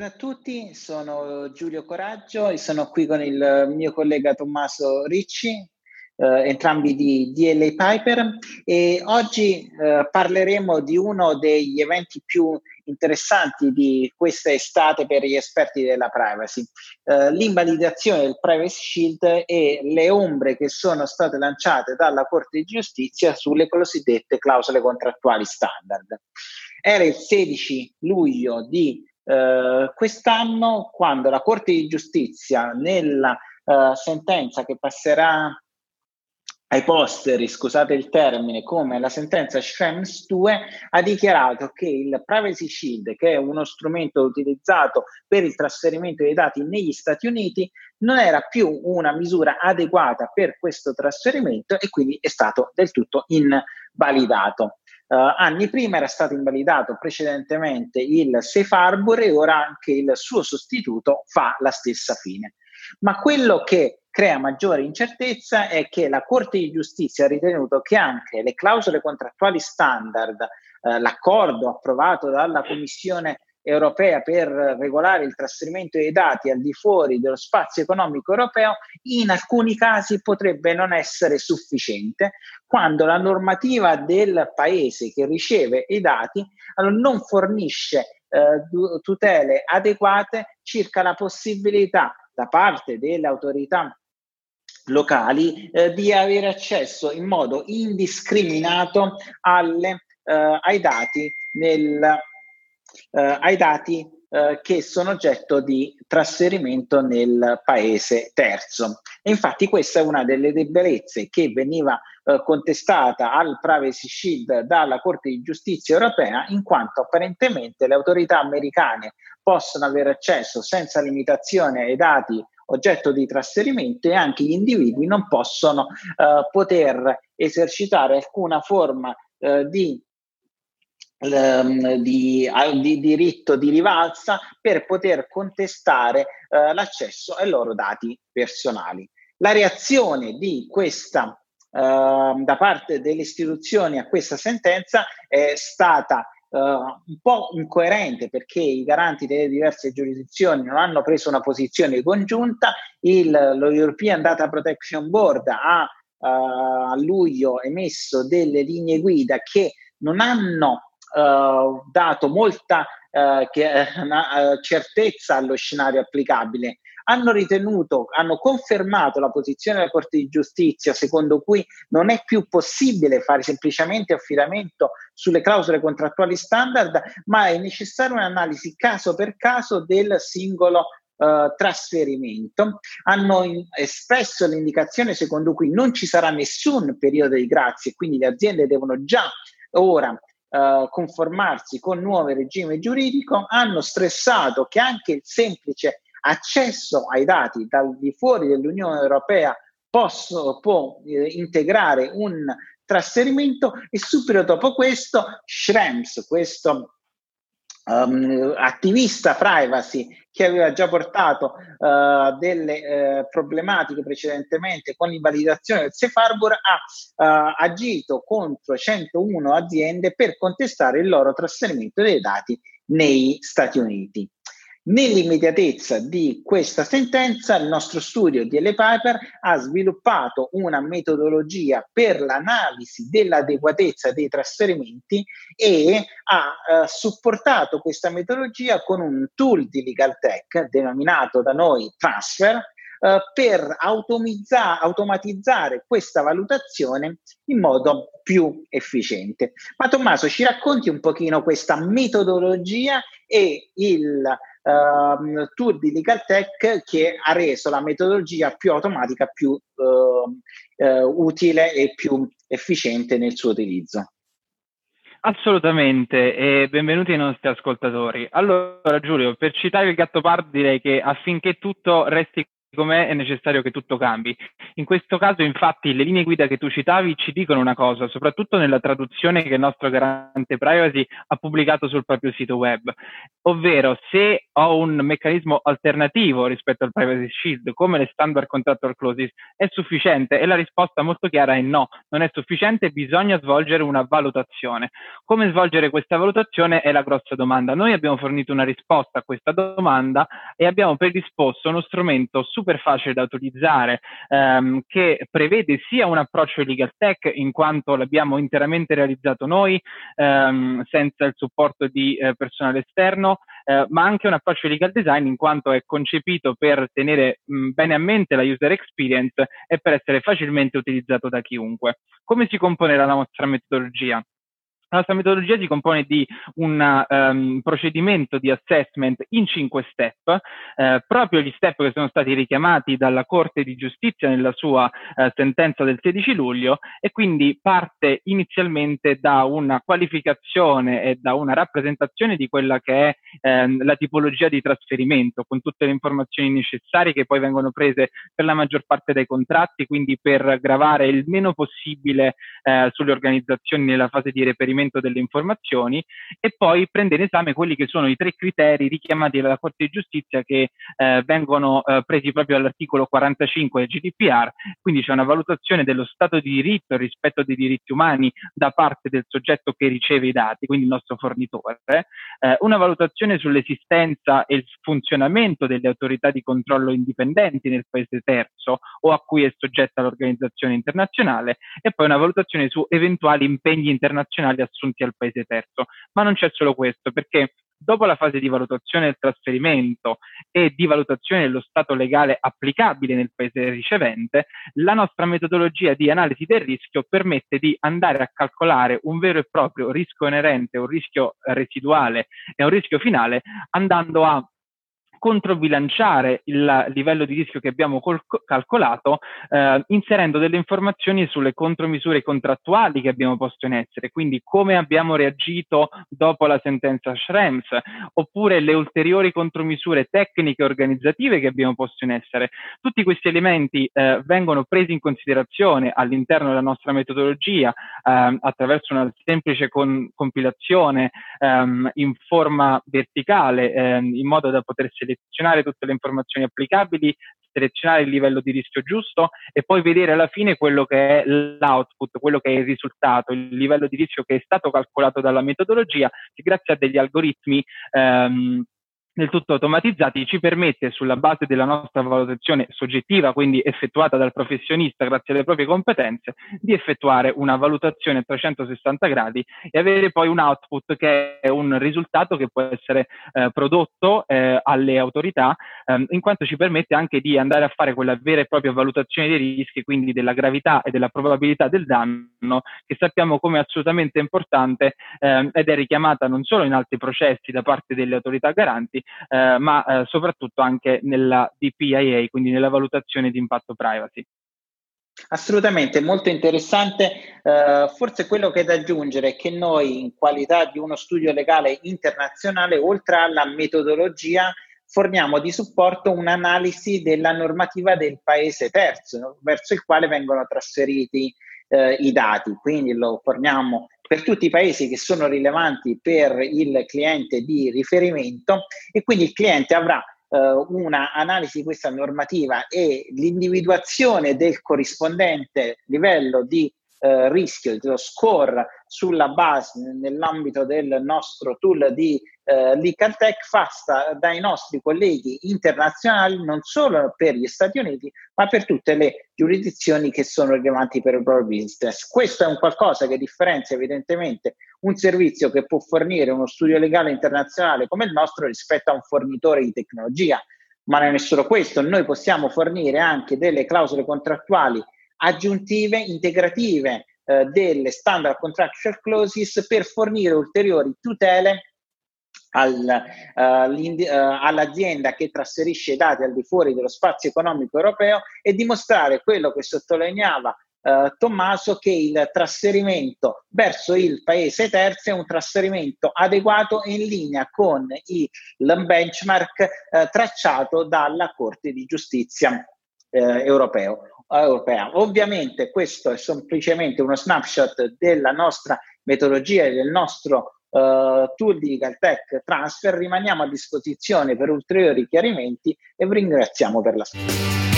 Buongiorno a tutti, sono Giulio Coraggio e sono qui con il mio collega Tommaso Ricci, eh, entrambi di DLA Piper e oggi eh, parleremo di uno degli eventi più interessanti di questa estate per gli esperti della privacy, eh, l'invalidazione del Privacy Shield e le ombre che sono state lanciate dalla Corte di Giustizia sulle cosiddette clausole contrattuali standard. Era il 16 luglio di eh, quest'anno, quando la Corte di Giustizia, nella eh, sentenza che passerà ai posteri, scusate il termine, come la sentenza Schrems 2, ha dichiarato che il Privacy Shield, che è uno strumento utilizzato per il trasferimento dei dati negli Stati Uniti, non era più una misura adeguata per questo trasferimento e quindi è stato del tutto invalidato. Uh, anni prima era stato invalidato precedentemente il Safe Harbor e ora anche il suo sostituto fa la stessa fine. Ma quello che crea maggiore incertezza è che la Corte di Giustizia ha ritenuto che anche le clausole contrattuali standard, eh, l'accordo approvato dalla Commissione europea per regolare il trasferimento dei dati al di fuori dello spazio economico europeo, in alcuni casi potrebbe non essere sufficiente quando la normativa del paese che riceve i dati non fornisce eh, tutele adeguate circa la possibilità da parte delle autorità locali eh, di avere accesso in modo indiscriminato alle, eh, ai dati nel eh, ai dati eh, che sono oggetto di trasferimento nel paese terzo. E infatti questa è una delle debolezze che veniva eh, contestata al Privacy Shield dalla Corte di Giustizia europea, in quanto apparentemente le autorità americane possono avere accesso senza limitazione ai dati oggetto di trasferimento e anche gli individui non possono eh, poter esercitare alcuna forma eh, di di, di, diritto di rivalsa per poter contestare eh, l'accesso ai loro dati personali. La reazione di questa eh, da parte delle istituzioni a questa sentenza è stata Uh, un po' incoerente perché i garanti delle diverse giurisdizioni non hanno preso una posizione congiunta. Il, lo European Data Protection Board ha uh, a luglio emesso delle linee guida che non hanno uh, dato molta uh, che, uh, certezza allo scenario applicabile. Hanno ritenuto, hanno confermato la posizione della Corte di Giustizia secondo cui non è più possibile fare semplicemente affidamento sulle clausole contrattuali standard, ma è necessaria un'analisi caso per caso del singolo Uh, trasferimento, hanno in, espresso l'indicazione secondo cui non ci sarà nessun periodo di grazia e quindi le aziende devono già ora uh, conformarsi con nuovo regime giuridico, hanno stressato che anche il semplice accesso ai dati dal di fuori dell'Unione Europea posso, può eh, integrare un trasferimento e subito dopo questo Schrems, questo um, attivista privacy che aveva già portato uh, delle uh, problematiche precedentemente con l'invalidazione del Safe Harbor, ha uh, agito contro 101 aziende per contestare il loro trasferimento dei dati negli Stati Uniti. Nell'immediatezza di questa sentenza, il nostro studio di L. Piper ha sviluppato una metodologia per l'analisi dell'adeguatezza dei trasferimenti e ha eh, supportato questa metodologia con un tool di Legal Tech denominato da noi Transfer, Uh, per automatizzare questa valutazione in modo più efficiente. Ma Tommaso, ci racconti un pochino questa metodologia e il uh, tool di Legal Tech che ha reso la metodologia più automatica, più uh, uh, utile e più efficiente nel suo utilizzo. Assolutamente, e benvenuti ai nostri ascoltatori. Allora, Giulio, per citare il gatto pardo direi che affinché tutto resti com'è è necessario che tutto cambi. In questo caso, infatti, le linee guida che tu citavi ci dicono una cosa, soprattutto nella traduzione che il nostro garante privacy ha pubblicato sul proprio sito web, ovvero se ho un meccanismo alternativo rispetto al privacy shield, come le standard contractual clauses, è sufficiente? E la risposta molto chiara è no, non è sufficiente, bisogna svolgere una valutazione. Come svolgere questa valutazione è la grossa domanda. Noi abbiamo fornito una risposta a questa domanda e abbiamo predisposto uno strumento super facile da utilizzare ehm, che prevede sia un approccio legal tech in quanto l'abbiamo interamente realizzato noi ehm, senza il supporto di eh, personale esterno, eh, ma anche un approccio legal design in quanto è concepito per tenere mh, bene a mente la user experience e per essere facilmente utilizzato da chiunque. Come si compone la nostra metodologia? La nostra metodologia si compone di un um, procedimento di assessment in cinque step, eh, proprio gli step che sono stati richiamati dalla Corte di Giustizia nella sua eh, sentenza del 16 luglio e quindi parte inizialmente da una qualificazione e da una rappresentazione di quella che è ehm, la tipologia di trasferimento con tutte le informazioni necessarie che poi vengono prese per la maggior parte dei contratti, quindi per gravare il meno possibile eh, sulle organizzazioni nella fase di reperimento trasferimento delle informazioni e poi prende in esame quelli che sono i tre criteri richiamati dalla Corte di Giustizia che eh, vengono eh, presi proprio all'articolo 45 del GDPR, quindi c'è una valutazione dello stato di diritto rispetto dei diritti umani da parte del soggetto che riceve i dati, quindi il nostro fornitore, eh, una valutazione sull'esistenza e il funzionamento delle autorità di controllo indipendenti nel paese terzo o a cui è soggetta l'organizzazione internazionale e poi una valutazione su eventuali impegni internazionali assunti al paese terzo. Ma non c'è solo questo, perché dopo la fase di valutazione del trasferimento e di valutazione dello stato legale applicabile nel paese ricevente, la nostra metodologia di analisi del rischio permette di andare a calcolare un vero e proprio rischio inerente, un rischio residuale e un rischio finale, andando a controbilanciare il livello di rischio che abbiamo col- calcolato eh, inserendo delle informazioni sulle contromisure contrattuali che abbiamo posto in essere, quindi come abbiamo reagito dopo la sentenza Schrems, oppure le ulteriori contromisure tecniche e organizzative che abbiamo posto in essere. Tutti questi elementi eh, vengono presi in considerazione all'interno della nostra metodologia eh, attraverso una semplice con- compilazione ehm, in forma verticale, ehm, in modo da poter selezionare tutte le informazioni applicabili, selezionare il livello di rischio giusto e poi vedere alla fine quello che è l'output, quello che è il risultato, il livello di rischio che è stato calcolato dalla metodologia, che grazie a degli algoritmi ehm, del tutto automatizzati ci permette sulla base della nostra valutazione soggettiva, quindi effettuata dal professionista grazie alle proprie competenze, di effettuare una valutazione a 360 gradi e avere poi un output che è un risultato che può essere eh, prodotto eh, alle autorità, ehm, in quanto ci permette anche di andare a fare quella vera e propria valutazione dei rischi, quindi della gravità e della probabilità del danno, che sappiamo come assolutamente importante ehm, ed è richiamata non solo in altri processi da parte delle autorità garanti, eh, ma eh, soprattutto anche nella DPIA, quindi nella valutazione di impatto privacy. Assolutamente, molto interessante. Uh, forse quello che è da aggiungere è che noi, in qualità di uno studio legale internazionale, oltre alla metodologia, forniamo di supporto un'analisi della normativa del paese terzo, verso il quale vengono trasferiti uh, i dati. Quindi lo forniamo per tutti i paesi che sono rilevanti per il cliente di riferimento e quindi il cliente avrà eh, una analisi di questa normativa e l'individuazione del corrispondente livello di eh, rischio, dello score sulla base nell'ambito del nostro tool di eh, Legal Tech fatta dai nostri colleghi internazionali non solo per gli Stati Uniti ma per tutte le giurisdizioni che sono rilevanti per il proprio business. Questo è un qualcosa che differenzia evidentemente un servizio che può fornire uno studio legale internazionale come il nostro rispetto a un fornitore di tecnologia. Ma non è solo questo, noi possiamo fornire anche delle clausole contrattuali aggiuntive, integrative eh, delle standard contractual clauses per fornire ulteriori tutele al, uh, uh, all'azienda che trasferisce dati al di fuori dello spazio economico europeo e dimostrare quello che sottolineava eh, Tommaso che il trasferimento verso il paese terzo è un trasferimento adeguato in linea con il benchmark tracciato dalla Corte di Giustizia eh, europeo, europea. Ovviamente questo è semplicemente uno snapshot della nostra metodologia e del nostro uh, tool di Legal Tech Transfer. Rimaniamo a disposizione per ulteriori chiarimenti e vi ringraziamo per l'ascolto.